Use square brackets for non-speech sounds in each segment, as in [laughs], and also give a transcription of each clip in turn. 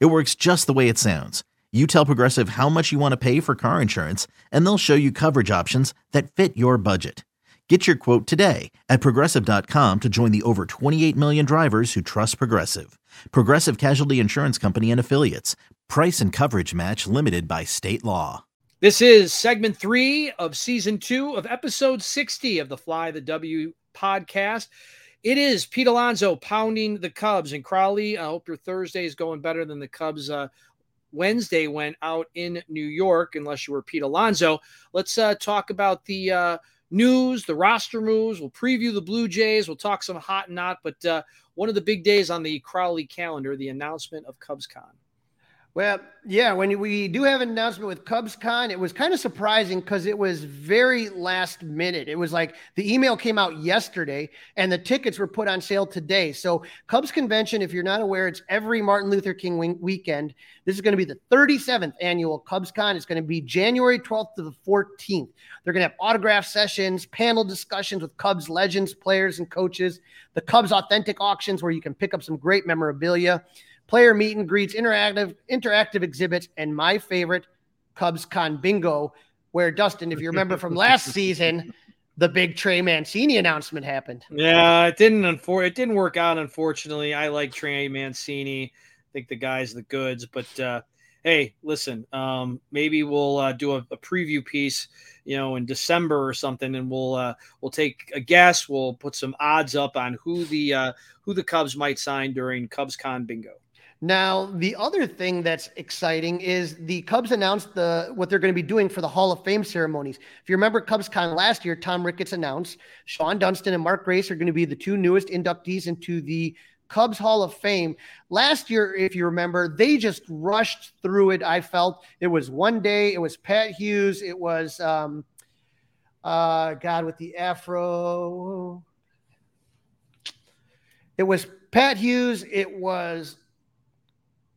It works just the way it sounds. You tell Progressive how much you want to pay for car insurance, and they'll show you coverage options that fit your budget. Get your quote today at progressive.com to join the over 28 million drivers who trust Progressive. Progressive Casualty Insurance Company and Affiliates. Price and coverage match limited by state law. This is segment three of season two of episode 60 of the Fly the W podcast. It is Pete Alonso pounding the Cubs and Crawly. I hope your Thursday is going better than the Cubs. Uh, Wednesday went out in New York, unless you were Pete Alonso. Let's uh, talk about the uh, news, the roster moves. We'll preview the Blue Jays. We'll talk some hot and not. But uh, one of the big days on the Crawly calendar, the announcement of CubsCon. Well, yeah, when we do have an announcement with CubsCon, it was kind of surprising because it was very last minute. It was like the email came out yesterday and the tickets were put on sale today. So, Cubs Convention, if you're not aware, it's every Martin Luther King weekend. This is going to be the 37th annual CubsCon. It's going to be January 12th to the 14th. They're going to have autograph sessions, panel discussions with Cubs legends, players, and coaches, the Cubs authentic auctions where you can pick up some great memorabilia player meet and greets, interactive interactive exhibits, and my favorite, Cubs Con Bingo, where Dustin, if you remember from last season, the big Trey Mancini announcement happened. Yeah, it didn't. Unfor- it didn't work out. Unfortunately, I like Trey Mancini. I think the guy's the goods, but uh, hey, listen, um, maybe we'll uh, do a, a, preview piece, you know, in December or something, and we'll uh, we'll take a guess. We'll put some odds up on who the uh, who the Cubs might sign during Cubs Con Bingo. Now, the other thing that's exciting is the Cubs announced the what they're going to be doing for the Hall of Fame ceremonies. If you remember CubsCon last year, Tom Ricketts announced Shawon Dunston and Mark Grace are going to be the two newest inductees into the Cubs Hall of Fame. Last year, if you remember, they just rushed through it. I felt it was one day, it was Pat Hughes, it was um uh God with the afro. It was Pat Hughes, it was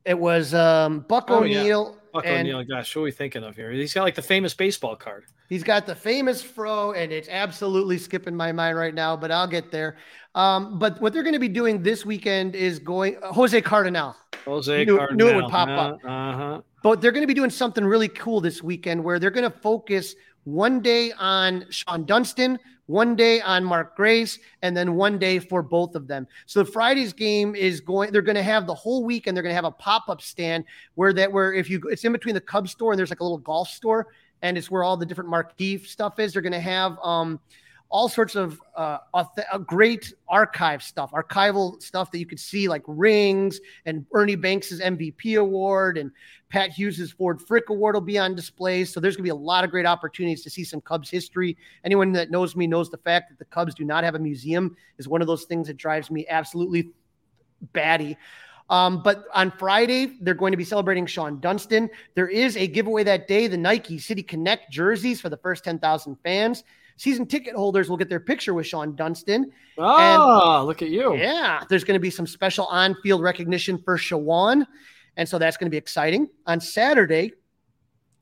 it was um, Buck oh, O'Neil. Yeah. Buck O'Neil. Gosh, what are we thinking of here? He's got like the famous baseball card. He's got the famous fro, and it's absolutely skipping my mind right now, but I'll get there. Um, but what they're going to be doing this weekend is going uh, Jose Cardenal. Jose knew, Cardenal. Knew it would pop uh, up. Uh-huh. But they're going to be doing something really cool this weekend where they're going to focus one day on Shawon Dunston, one day on Mark Grace, and then one day for both of them. So the Friday's game is going. They're going to have the whole week, and they're going to have a pop up stand where that where if you it's in between the Cubs store and there's like a little golf store, and it's where all the different marquee stuff is. They're going to have um all sorts of uh, a great archive stuff, archival stuff that you could see, like rings and Ernie Banks's MVP award and Pat Hughes's Ford Frick Award will be on display. So there's going to be a lot of great opportunities to see some Cubs history. Anyone that knows me knows the fact that the Cubs do not have a museum is one of those things that drives me absolutely batty. Um, but on Friday, they're going to be celebrating Shawon Dunston. There is a giveaway that day, the Nike City Connect jerseys for the first 10,000 fans. Season ticket holders will get their picture with Shawon Dunston. Oh, and, look at you. Yeah, there's going to be some special on field recognition for Shawon. And so that's going to be exciting. On Saturday,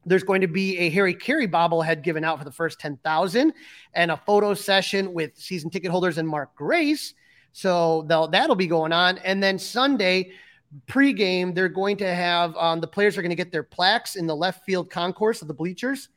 there's going to be a Harry Caray bobblehead given out for the first 10,000 and a photo session with season ticket holders and Mark Grace. So that'll be going on. And then Sunday, pregame, they're going to have um, the players are going to get their plaques in the left field concourse of the bleachers.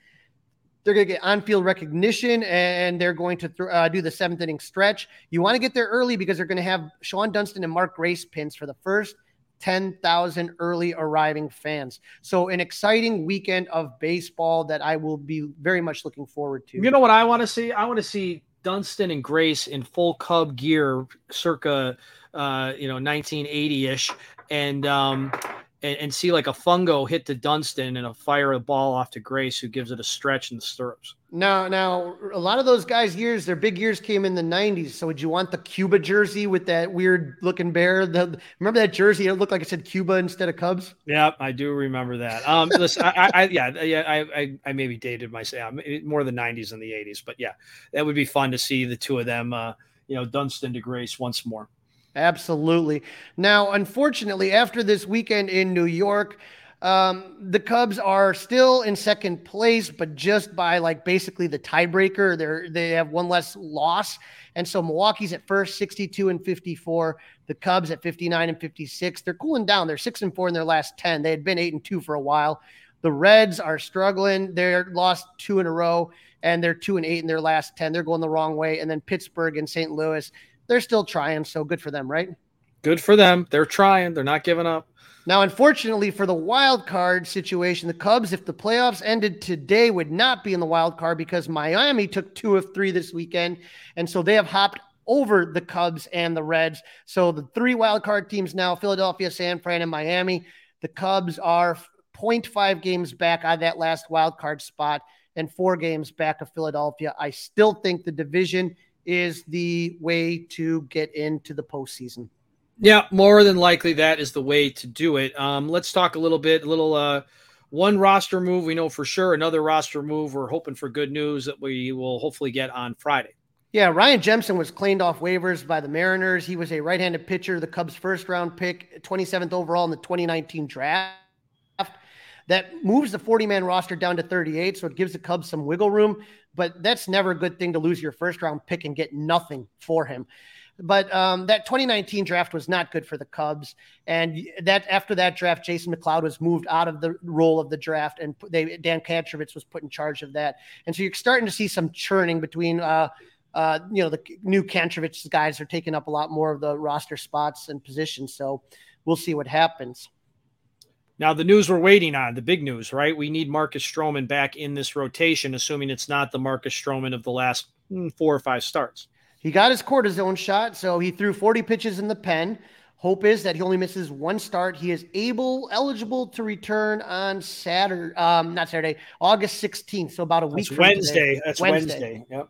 They're going to get on field recognition and they're going to th- uh, do the seventh inning stretch. You want to get there early because they're going to have Shawon Dunston and Mark Grace pins for the first 10,000 early arriving fans. So, an exciting weekend of baseball that I will be very much looking forward to. You know what I want to see? I want to see Dunston and Grace in full Cub gear circa, uh, you know, 1980 ish. And, um, and, and see like a fungo hit to Dunston and a fire a ball off to Grace, who gives it a stretch in the stirrups. Now, now a lot of those guys' years, their big years came in the '90s. So, would you want the Cuba jersey with that weird looking bear? The, remember that jersey? It looked like it said Cuba instead of Cubs. Yeah, I do remember that. Um, [laughs] listen, I, I, yeah, yeah, I, I, I maybe dated myself more the '90s than the '80s, but yeah, that would be fun to see the two of them. Uh, you know, Dunston to Grace once more. Absolutely. Now, unfortunately, after this weekend in New York, um, the Cubs are still in second place, but just by like basically the tiebreaker. They're they have one less loss, and so Milwaukee's at first, 62 and 54. The Cubs at 59 and 56. They're cooling down. They're six and four in their last 10. They had been eight and two for a while. The Reds are struggling. They're lost two in a row, and they're two and eight in their last 10. They're going the wrong way. And then Pittsburgh and St. Louis they're still trying. So good for them, right? Good for them. They're trying. They're not giving up. Now, unfortunately for the wild card situation, the Cubs, if the playoffs ended today, would not be in the wild card because Miami took two of three this weekend. And so they have hopped over the Cubs and the Reds. So the three wild card teams now Philadelphia, San Fran, and Miami. The Cubs are 0.5 games back on that last wild card spot and four games back of Philadelphia. I still think the division is the way to get into the postseason. Yeah, more than likely that is the way to do it. Um, let's talk a little bit, a little uh, one roster move we know for sure. Another roster move we're hoping for good news that we will hopefully get on Friday. Yeah, Ryan Jensen was claimed off waivers by the Mariners. He was a right-handed pitcher, the Cubs' first round pick, 27th overall in the 2019 draft. That moves the 40 man roster down to 38, so it gives the Cubs some wiggle room. But that's never a good thing to lose your first round pick and get nothing for him. But um, that 2019 draft was not good for the Cubs, and that after that draft, Jason McLeod was moved out of the role of the draft, and they Dan Kantrovitz was put in charge of that. And so you're starting to see some churning between. Uh, uh, you know, the new Kantrovitz guys are taking up a lot more of the roster spots and positions. So we'll see what happens. Now, the news we're waiting on, the big news, right? We need Marcus Stroman back in this rotation, assuming it's not the Marcus Stroman of the last hmm, four or five starts. He got his cortisone shot, so he threw 40 pitches in the pen. Hope is that he only misses one start. He is able, eligible to return on Saturday, um, not Saturday, August 16th. So about a week. That's Wednesday. Today. That's Wednesday. Wednesday. Yep.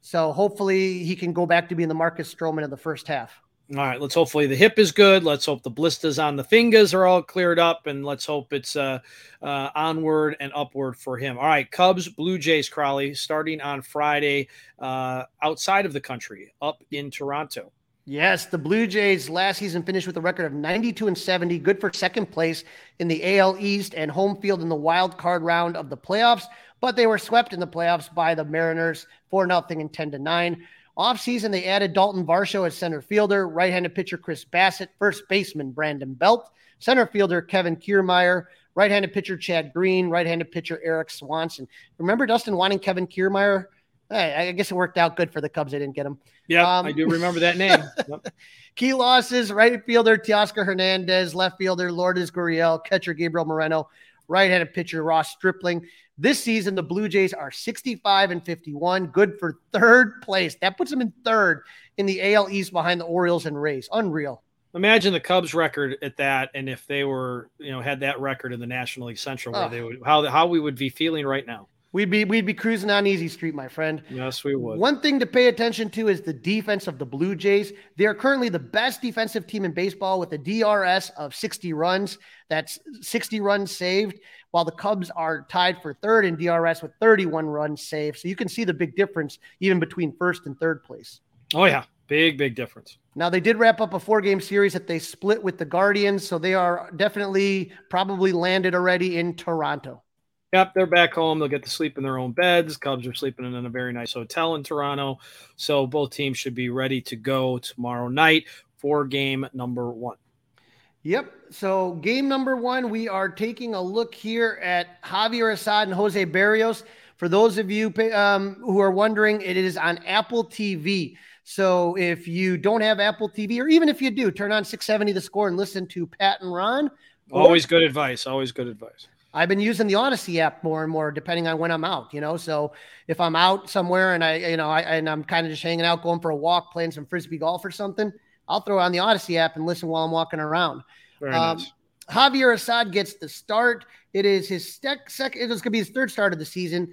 So hopefully he can go back to being the Marcus Stroman of the first half. All right, let's hopefully the hip is good. Let's hope the blisters on the fingers are all cleared up, and let's hope it's uh, uh, onward and upward for him. All right, Cubs, Blue Jays, Crawly, starting on Friday uh, outside of the country, up in Toronto. Yes, the Blue Jays last season finished with a record of 92 and 70, good for second place in the AL East and home field in the wild card round of the playoffs, but they were swept in the playoffs by the Mariners 4 0 and 10 to 9. Offseason, they added Dalton Varsho as center fielder, right handed pitcher Chris Bassitt, first baseman Brandon Belt, center fielder Kevin Kiermaier, right handed pitcher Chad Green, right handed pitcher Erik Swanson. Remember Dustin wanting Kevin Kiermaier? Hey, I guess it worked out good for the Cubs. They didn't get him. Yeah, um, I do remember that name. [laughs] Yep. Key losses right fielder Teoscar Hernandez, left fielder Lourdes Gurriel, catcher Gabriel Moreno, right handed pitcher Ross Stripling. This season, the Blue Jays are 65 and 51, good for third place. That puts them in third in the AL East behind the Orioles and Rays. Unreal. Imagine the Cubs record at that, and if they were, you know, had that record in the National League Central, where oh. they would how how we would be feeling right now. We'd be we'd be cruising on easy street, my friend. Yes, we would. One thing to pay attention to is the defense of the Blue Jays. They are currently the best defensive team in baseball with a DRS of 60 runs. That's 60 runs saved, while the Cubs are tied for third in DRS with 31 runs saved. So you can see the big difference even between first and third place. Oh yeah, big big difference. Now they did wrap up a four-game series that they split with the Guardians, so they are definitely probably landed already in Toronto. Yep, they're back home. They'll get to sleep in their own beds. Cubs are sleeping in a very nice hotel in Toronto. So both teams should be ready to go tomorrow night for game number one. Yep. So game number one, we are taking a look here at Javier Assad and Jose Berrios. For those of you um, who are wondering, it is on Apple TV. So if you don't have Apple TV, or even if you do, turn on 670 the score and listen to Pat and Ron. Always good advice. Always good advice. I've been using the Audacy app more and more, depending on when I'm out. You know, so if I'm out somewhere and I, you know, I and I'm kind of just hanging out, going for a walk, playing some frisbee golf or something, I'll throw on the Audacy app and listen while I'm walking around. Very um, nice. Javier Assad gets the start. It is his sec- second. It was going to be his third start of the season.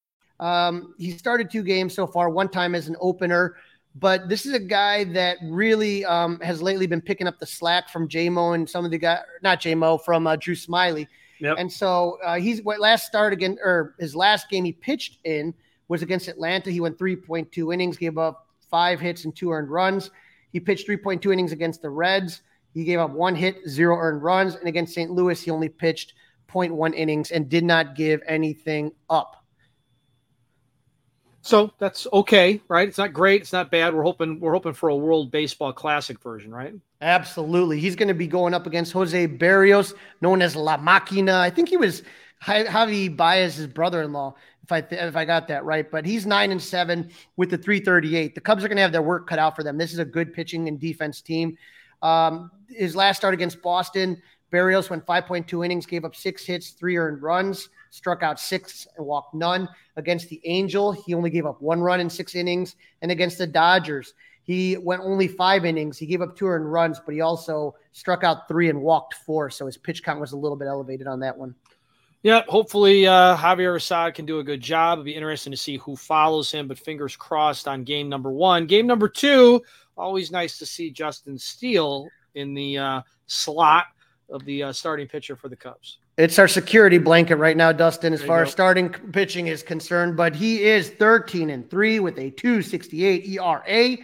Um, he started two games so far, one time as an opener, but this is a guy that really um, has lately been picking up the slack from JMO and some of the guys, not JMO, from uh, Drew Smyly. Yep. And so uh, he's what last start again, or his last game he pitched in was against Atlanta. He went 3.2 innings, gave up five hits and two earned runs. He pitched 3.2 innings against the Reds. He gave up one hit, zero earned runs. And against St. Louis, he only pitched 0.1 innings and did not give anything up. So that's okay, right? It's not great. It's not bad. We're hoping we're hoping for a World Baseball Classic version, right? Absolutely. He's going to be going up against Jose Berrios, known as La Máquina. I think he was Javi Baez's brother-in-law, if I th- if I got that right. But he's nine and seven with the 338. The Cubs are going to have their work cut out for them. This is a good pitching and defense team. Um, his last start against Boston, Berrios went 5.2 innings, gave up six hits, three earned runs struck out six and walked none. Against the Angel, he only gave up one run in six innings. And against the Dodgers, he went only five innings. He gave up two earned runs, but he also struck out three and walked four. So his pitch count was a little bit elevated on that one. Yeah, hopefully uh, Javier Assad can do a good job. It'll be interesting to see who follows him, but fingers crossed on game number one. Game number two, always nice to see Justin Steele in the uh, slot of the uh, starting pitcher for the Cubs. It's our security blanket right now, Dustin, as far as starting pitching is concerned. But he is 13 and 3 with a 268 ERA.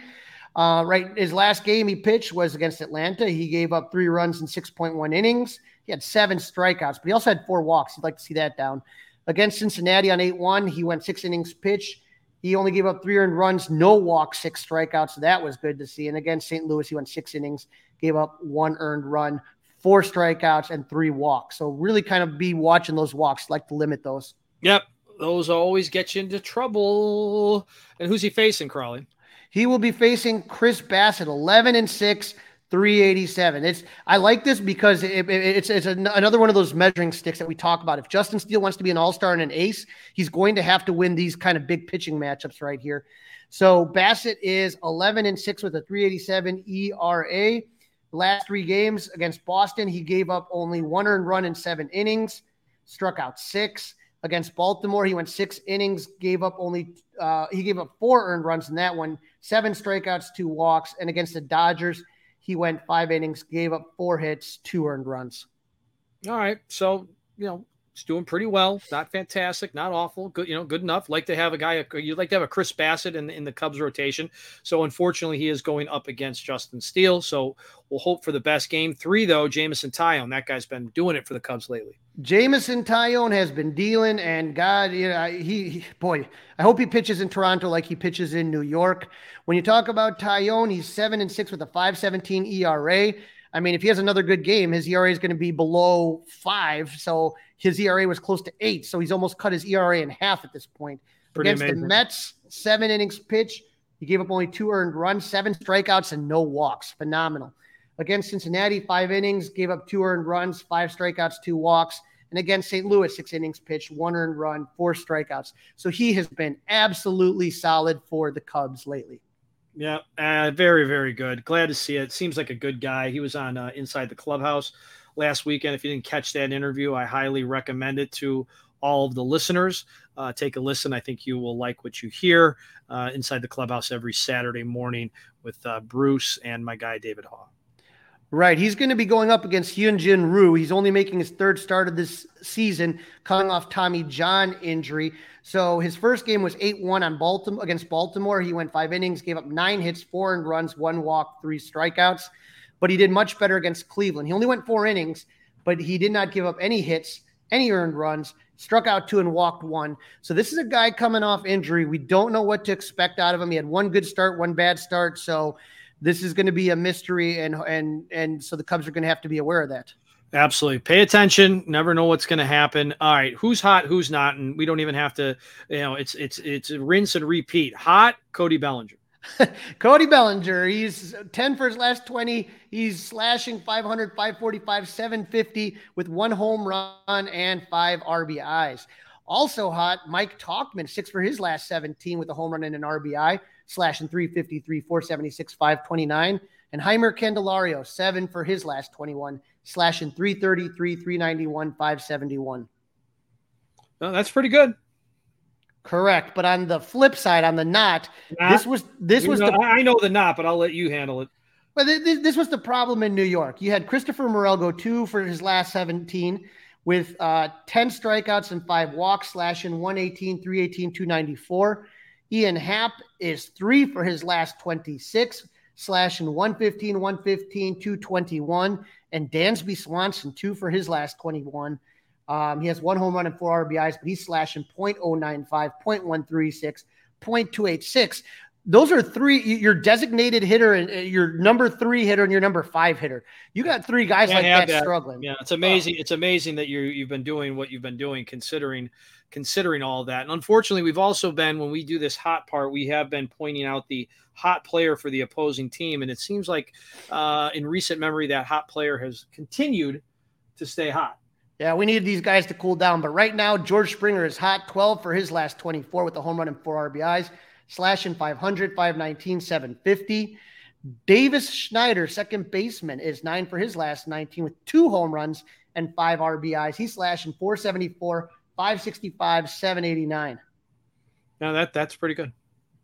Uh, right, his last game he pitched was against Atlanta. He gave up three runs in 6.1 innings. He had seven strikeouts, but he also had four walks. You'd like to see that down. Against Cincinnati on 8 1, he went six innings pitch. He only gave up three earned runs, no walks, six strikeouts. So that was good to see. And against St. Louis, he went six innings, gave up one earned run, four strikeouts, and three walks. So really kind of be watching those walks, like to limit those. Yep. Those always get you into trouble. And who's he facing, Crawly? He will be facing Chris Bassitt, 11 and 6, 387. It's I like this because it, it, it's it's an, another one of those measuring sticks that we talk about. If Justin Steele wants to be an all-star and an ace, he's going to have to win these kind of big pitching matchups right here. So Bassitt is 11 and 6 with a 387 ERA last three games against Boston, he gave up only one earned run in seven innings, struck out six. Against Baltimore, he went six innings, gave up only uh, he gave up four earned runs in that one, seven strikeouts, two walks. And against the Dodgers, he went five innings, gave up four hits, two earned runs. All right, so you know Doing pretty well. Not fantastic, not awful. Good, you know, good enough. Like to have a guy. You'd like to have a Chris Bassitt in in the Cubs rotation. So unfortunately, he is going up against Justin Steele. So we'll hope for the best. Game three, though, Jameson Taillon. That guy's been doing it for the Cubs lately. Jameson Taillon has been dealing, and God, you know, he, he, boy, I hope he pitches in Toronto like he pitches in New York. When you talk about Taillon, he's seven and six with a five seventeen ERA. I mean, if he has another good game, his ERA is going to be below five. So his ERA was close to eight. So he's almost cut his ERA in half at this point. Pretty Against amazing. the Mets, seven innings pitch. He gave up only two earned runs, seven strikeouts, and no walks. Phenomenal. Against Cincinnati, five innings, gave up two earned runs, five strikeouts, two walks. And against St. Louis, six innings pitched, one earned run, four strikeouts. So he has been absolutely solid for the Cubs lately. Yeah, uh, very, very good. Glad to see it. Seems like a good guy. He was on uh, Inside the Clubhouse last weekend. If you didn't catch that interview, I highly recommend it to all of the listeners. Uh, take a listen. I think you will like what you hear uh, inside the clubhouse every Saturday morning with uh, Bruce and my guy David Haugh. Right. He's going to be going up against Hyunjin Ryu. He's only making his third start of this season, coming off Tommy John injury. So his first game was 8-1 on Baltimore against Baltimore. He went five innings, gave up nine hits, four and runs, one walk, three strikeouts. But he did much better against Cleveland. He only went four innings, but he did not give up any hits, any earned runs, struck out two and walked one. So this is a guy coming off injury. We don't know what to expect out of him. He had one good start, one bad start. So this is going to be a mystery, and and and so the Cubs are going to have to be aware of that. Absolutely. Pay attention. Never know what's going to happen. All right, who's hot, who's not, and we don't even have to. You know, it's it's it's rinse and repeat. Hot, Cody Bellinger. [laughs] Cody Bellinger, he's 10 for his last 20. He's slashing 500, 545, 750 with one home run and five RBIs. Also hot, Mike Tauchman, six for his last 17 with a home run and an RBI, slashing 353, 476, 529. And Jeimer Candelario, seven for his last 21, slashing 333, 391, 571. Well, that's pretty good. Correct. But on the flip side, on the not, not this was this was know, the I know the not, but I'll let you handle it. But this, this was the problem in New York. You had Christopher Morel go two for his last 17 with uh, 10 strikeouts and five walks, slashing 118, 318, 294. Ian Happ is three for his last 26, slashing 115, 115, 221. And Dansby Swanson, two for his last 21, um, he has one home run and four RBIs, but he's slashing 0.095, 0.136, 0.286. Those are three, your designated hitter and uh, your number three hitter and your number five hitter. You got three guys like that, that, struggling. Yeah, it's amazing. Oh. It's amazing that you you've been doing what you've been doing, considering considering all that. And unfortunately, we've also been when we do this hot part, we have been pointing out the hot player for the opposing team, and it seems like uh, in recent memory that hot player has continued to stay hot. Yeah, we needed these guys to cool down. But right now, George Springer is hot 12 for his last 24 with a home run and four RBIs, slashing 500, 519, 750. Davis Schneider, second baseman, is nine for his last 19 with two home runs and five RBIs. He's slashing 474, 565, 789. Now that that's pretty good.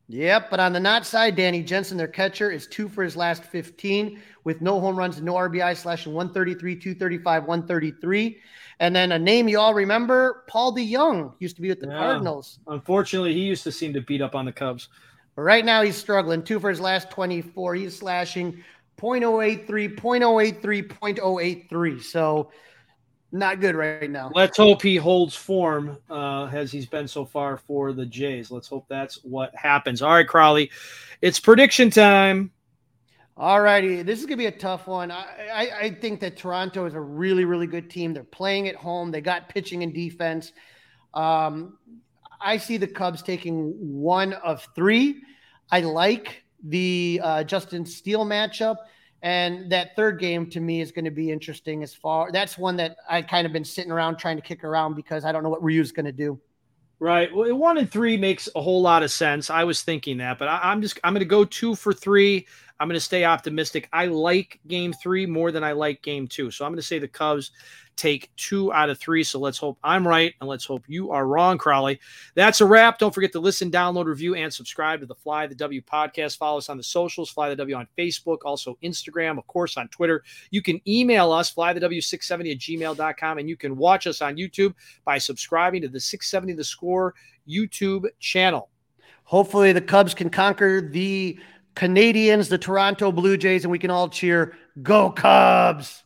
Yep, but on the not side, Danny Jansen, their catcher, is two for his last 15 with no home runs and no RBI, slashing 133, 235, 133. And then a name you all remember, Paul DeJong, used to be with the yeah. Cardinals. Unfortunately, he used to seem to beat up on the Cubs. But right now, he's struggling. Two for his last 24. He's slashing 0.083, 0.083, 0.083. So not good right now. Let's hope he holds form uh, as he's been so far for the Jays. Let's hope that's what happens. All right, Crawly, it's prediction time. All righty, this is gonna be a tough one. I, I, I think that Toronto is a really really good team. They're playing at home. They got pitching and defense. Um, I see the Cubs taking one of three. I like the uh, Justin Steele matchup. And that third game to me is going to be interesting as far. That's one that I kind of been sitting around trying to kick around because I don't know what Ryu's going to do. Right. Well, one and three makes a whole lot of sense. I was thinking that, but I, am just I'm going to go two for three. I'm going to stay optimistic. I like game three more than I like game two, so I'm going to say the Cubs take two out of three. So let's hope I'm right and let's hope you are wrong, Crawly. That's a wrap. Don't forget to listen, download, review, and subscribe to the Fly the W podcast. Follow us on the socials, Fly the W on Facebook, also Instagram, of course, on Twitter. You can email us, flythew670 at gmail.com, and you can watch us on YouTube by subscribing to the 670 The Score YouTube channel. Hopefully, the Cubs can conquer the Canadians, the Toronto Blue Jays, and we can all cheer, Go Cubs!